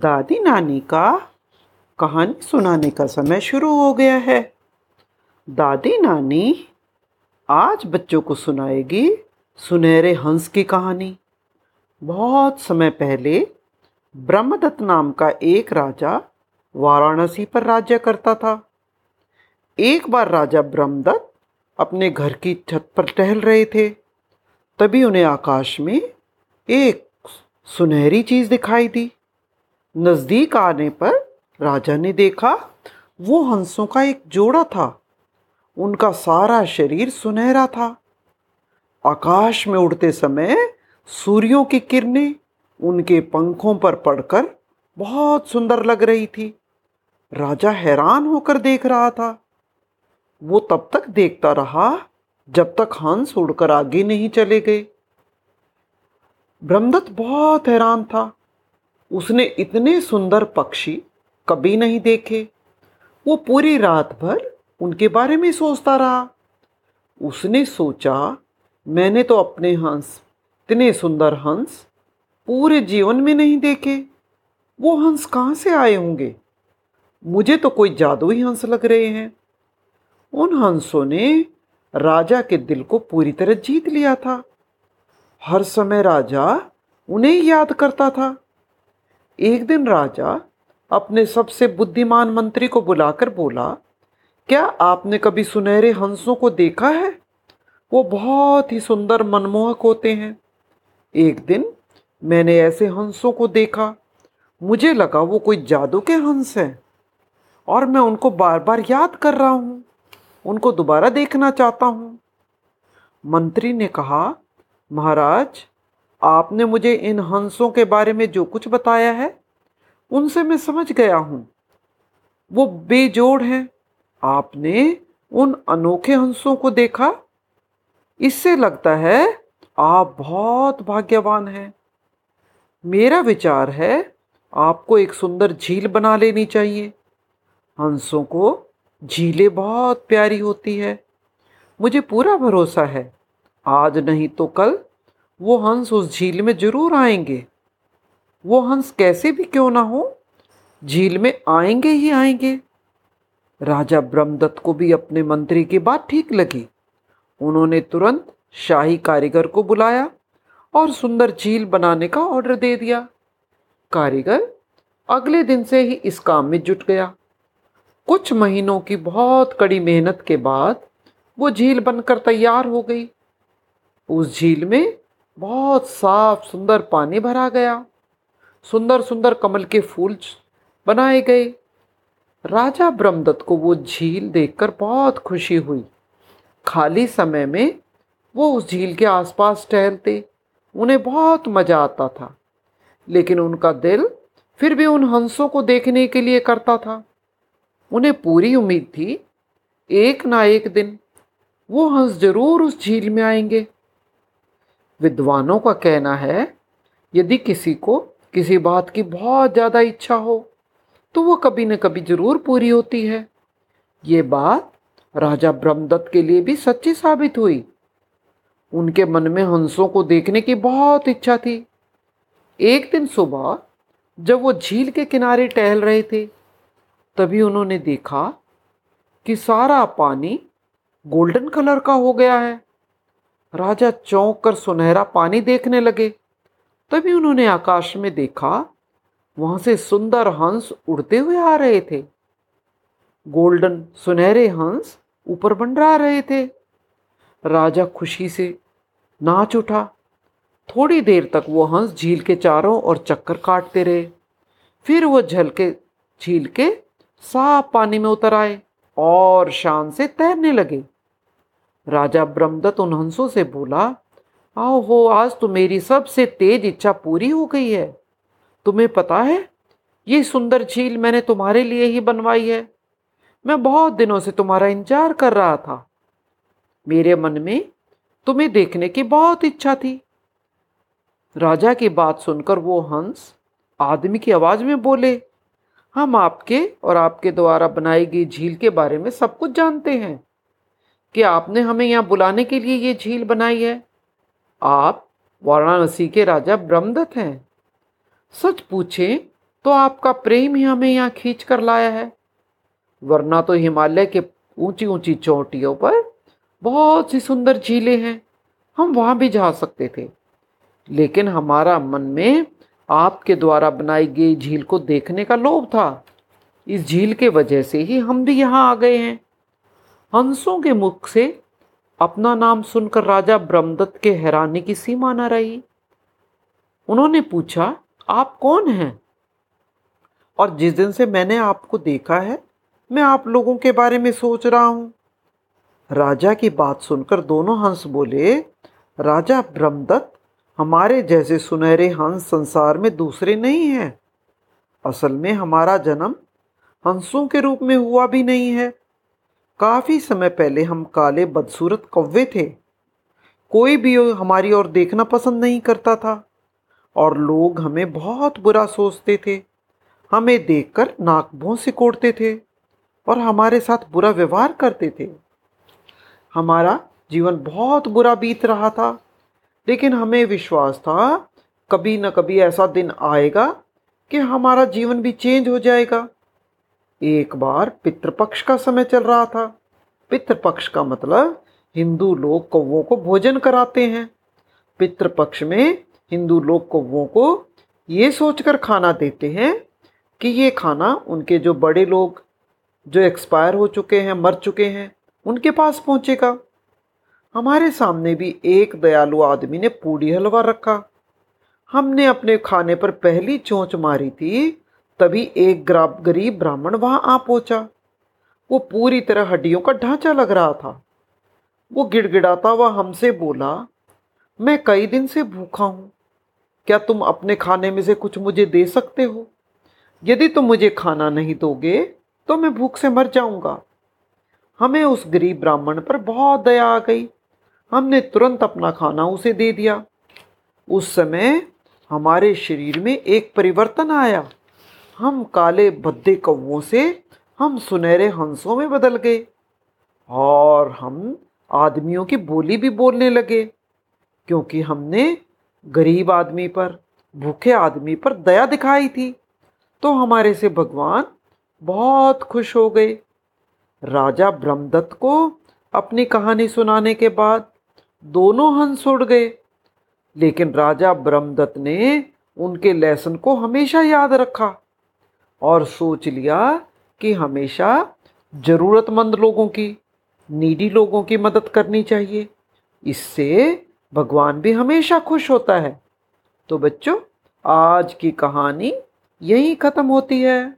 दादी नानी का कहानी सुनाने का समय शुरू हो गया है। दादी नानी आज बच्चों को सुनाएगी सुनहरे हंस की कहानी। बहुत समय पहले ब्रह्मदत्त नाम का एक राजा वाराणसी पर राज्य करता था। एक बार राजा ब्रह्मदत्त अपने घर की छत पर टहल रहे थे। तभी उन्हें आकाश में एक सुनहरी चीज़ दिखाई दी। नज़दीक आने पर राजा ने देखा, वो हंसों का एक जोड़ा था। उनका सारा शरीर सुनहरा था। आकाश में उड़ते समय सूर्यों की किरणें उनके पंखों पर पड़कर बहुत सुंदर लग रही थी। राजा हैरान होकर देख रहा था। वो तब तक देखता रहा, जब तक हंस उड़कर आगे नहीं चले गए। ब्रह्मदत्त बहुत हैरान था। उसने इतने सुंदर पक्षी कभी नहीं देखे। वो पूरी रात भर उनके बारे में सोचता रहा। उसने सोचा, मैंने तो अपने हंस, इतने सुंदर हंस पूरे जीवन में नहीं देखे। वो हंस कहाँ से आए होंगे? मुझे तो कोई जादुई हंस लग रहे हैं। उन हंसों ने राजा के दिल को पूरी तरह जीत लिया था। हर समय राजा उन्हें याद करता था। एक दिन राजा अपने सबसे बुद्धिमान मंत्री को बुलाकर बोला, क्या आपने कभी सुनहरे हंसों को देखा है? वो बहुत ही सुंदर मनमोहक होते हैं। एक दिन मैंने ऐसे हंसों को देखा। मुझे लगा वो कोई जादू के हंस हैं और मैं उनको बार बार याद कर रहा हूँ। उनको दोबारा देखना चाहता हूँ। मंत्री ने कहा, महाराज आपने मुझे इन हंसों के बारे में जो कुछ बताया है, उनसे मैं समझ गया हूँ। वो बेजोड़ हैं। आपने उन अनोखे हंसों को देखा? इससे लगता है आप बहुत भाग्यवान हैं। मेरा विचार है, आपको एक सुंदर झील बना लेनी चाहिए। हंसों को झीलें बहुत प्यारी होती है। मुझे पूरा भरोसा है। आज नहीं तो कल वो हंस उस झील में ज़रूर आएँगे। वो हंस कैसे भी क्यों ना हो, झील में आएँगे ही आएँगे। राजा ब्रह्मदत्त को भी अपने मंत्री की बात ठीक लगी। उन्होंने तुरंत शाही कारीगर को बुलाया और सुंदर झील बनाने का ऑर्डर दे दिया। कारीगर अगले दिन से ही इस काम में जुट गया। कुछ महीनों की बहुत कड़ी मेहनत के बाद वो झील बनकर तैयार हो गई। उस झील में बहुत साफ़, सुंदर पानी भरा गया। सुंदर सुंदर कमल के फूल बनाए गए। राजा ब्रह्मदत्त को वो झील देखकर बहुत खुशी हुई। खाली समय में वो उस झील के आसपास टहलते। उन्हें बहुत मज़ा आता था। लेकिन उनका दिल फिर भी उन हंसों को देखने के लिए करता था। उन्हें पूरी उम्मीद थी, एक ना एक दिन वो हंस ज़रूर उस झील में आएँगे। विद्वानों का कहना है, यदि किसी को किसी बात की बहुत ज़्यादा इच्छा हो तो वो कभी न कभी ज़रूर पूरी होती है। ये बात राजा ब्रह्मदत्त के लिए भी सच्ची साबित हुई। उनके मन में हंसों को देखने की बहुत इच्छा थी। एक दिन सुबह, जब वो झील के किनारे टहल रहे थे, तभी उन्होंने देखा कि सारा पानी गोल्डन कलर का हो गया है। राजा चौंक कर सुनहरा पानी देखने लगे। तभी उन्होंने आकाश में देखा, वहाँ से सुंदर हंस उड़ते हुए आ रहे थे। गोल्डन सुनहरे हंस ऊपर बंडरा रहे थे। राजा खुशी से नाच उठा। थोड़ी देर तक वो हंस झील के चारों और चक्कर काटते रहे। फिर वो झल के झील के साफ़ पानी में उतर आए और शान से तैरने लगे। राजा ब्रह्मदत्त उन हंसों से बोला, आओ हो, आज तो मेरी सबसे तेज इच्छा पूरी हो गई है। तुम्हें पता है, ये सुंदर झील मैंने तुम्हारे लिए ही बनवाई है। मैं बहुत दिनों से तुम्हारा इंतज़ार कर रहा था। मेरे मन में तुम्हें देखने की बहुत इच्छा थी राजा की बात सुनकर वो हंस आदमी की आवाज़ में बोले, हम आपके और आपके द्वारा बनाई गई झील के बारे में सब कुछ जानते हैं। कि आपने हमें यहाँ बुलाने के लिए ये झील बनाई है? आप वाराणसी के राजा ब्रह्मदत्त हैं। सच पूछे तो आपका प्रेम ही हमें यहाँ खींच कर लाया है। वरना तो हिमालय के ऊँची ऊँची चोटियों पर बहुत सी सुंदर झीलें हैं। हम वहाँ भी जा सकते थे। लेकिन हमारा मन में आपके द्वारा बनाई गई झील को देखने का लोभ था। इस झील के वजह से ही हम भी यहाँ आ गए हैं। हंसों के मुख से अपना नाम सुनकर राजा ब्रह्मदत्त के हैरानी की सीमा न रही। उन्होंने पूछा, आप कौन हैं? और जिस दिन से मैंने आपको देखा है, मैं आप लोगों के बारे में सोच रहा हूँ। राजा की बात सुनकर दोनों हंस बोले, राजा ब्रह्मदत्त, हमारे जैसे सुनहरे हंस संसार में दूसरे नहीं हैं। असल में हमारा जन्म हंसों के रूप में हुआ भी नहीं है। काफ़ी समय पहले हम काले बदसूरत कौवे थे। कोई भी हमारी ओर देखना पसंद नहीं करता था और लोग हमें बहुत बुरा सोचते थे। हमें देखकर नाक भों सिकोड़ते थे और हमारे साथ बुरा व्यवहार करते थे। हमारा जीवन बहुत बुरा बीत रहा था, लेकिन हमें विश्वास था कभी न कभी ऐसा दिन आएगा कि हमारा जीवन भी चेंज हो जाएगा। एक बार पितृपक्ष का समय चल रहा था। पितृपक्ष का मतलब हिंदू लोग कौवों को भोजन कराते हैं। पितृपक्ष में हिंदू लोग कौवों को ये सोचकर खाना देते हैं कि ये खाना उनके जो बड़े लोग, जो एक्सपायर हो चुके हैं, मर चुके हैं, उनके पास पहुंचेगा। हमारे सामने भी एक दयालु आदमी ने पूड़ी हलवा रखा। हमने अपने खाने पर पहली चोंच मारी थी तभी एक गरीब ब्राह्मण वहाँ आ पहुँचा। वो पूरी तरह हड्डियों का ढांचा लग रहा था। वो गिड़गिड़ाता हुआ हमसे बोला, मैं कई दिन से भूखा हूँ। क्या तुम अपने खाने में से कुछ मुझे दे सकते हो? यदि तुम मुझे खाना नहीं दोगे तो मैं भूख से मर जाऊँगा। हमें उस गरीब ब्राह्मण पर बहुत दया आ गई। हमने तुरंत अपना खाना उसे दे दिया। उस समय हमारे शरीर में एक परिवर्तन आया। हम काले भद्दे कौवों से हम सुनहरे हंसों में बदल गए। और हम आदमियों की बोली भी बोलने लगे, क्योंकि हमने गरीब आदमी पर, भूखे आदमी पर दया दिखाई थी। तो हमारे से भगवान बहुत खुश हो गए। राजा ब्रह्मदत्त को अपनी कहानी सुनाने के बाद दोनों हंस उड़ गए। लेकिन राजा ब्रह्मदत्त ने उनके लेसन को हमेशा याद रखा। और सोच लिया कि हमेशा ज़रूरतमंद लोगों की, नीडी लोगों की मदद करनी चाहिए। इससे भगवान भी हमेशा खुश होता है। तो बच्चों, आज की कहानी यहीं ख़त्म होती है।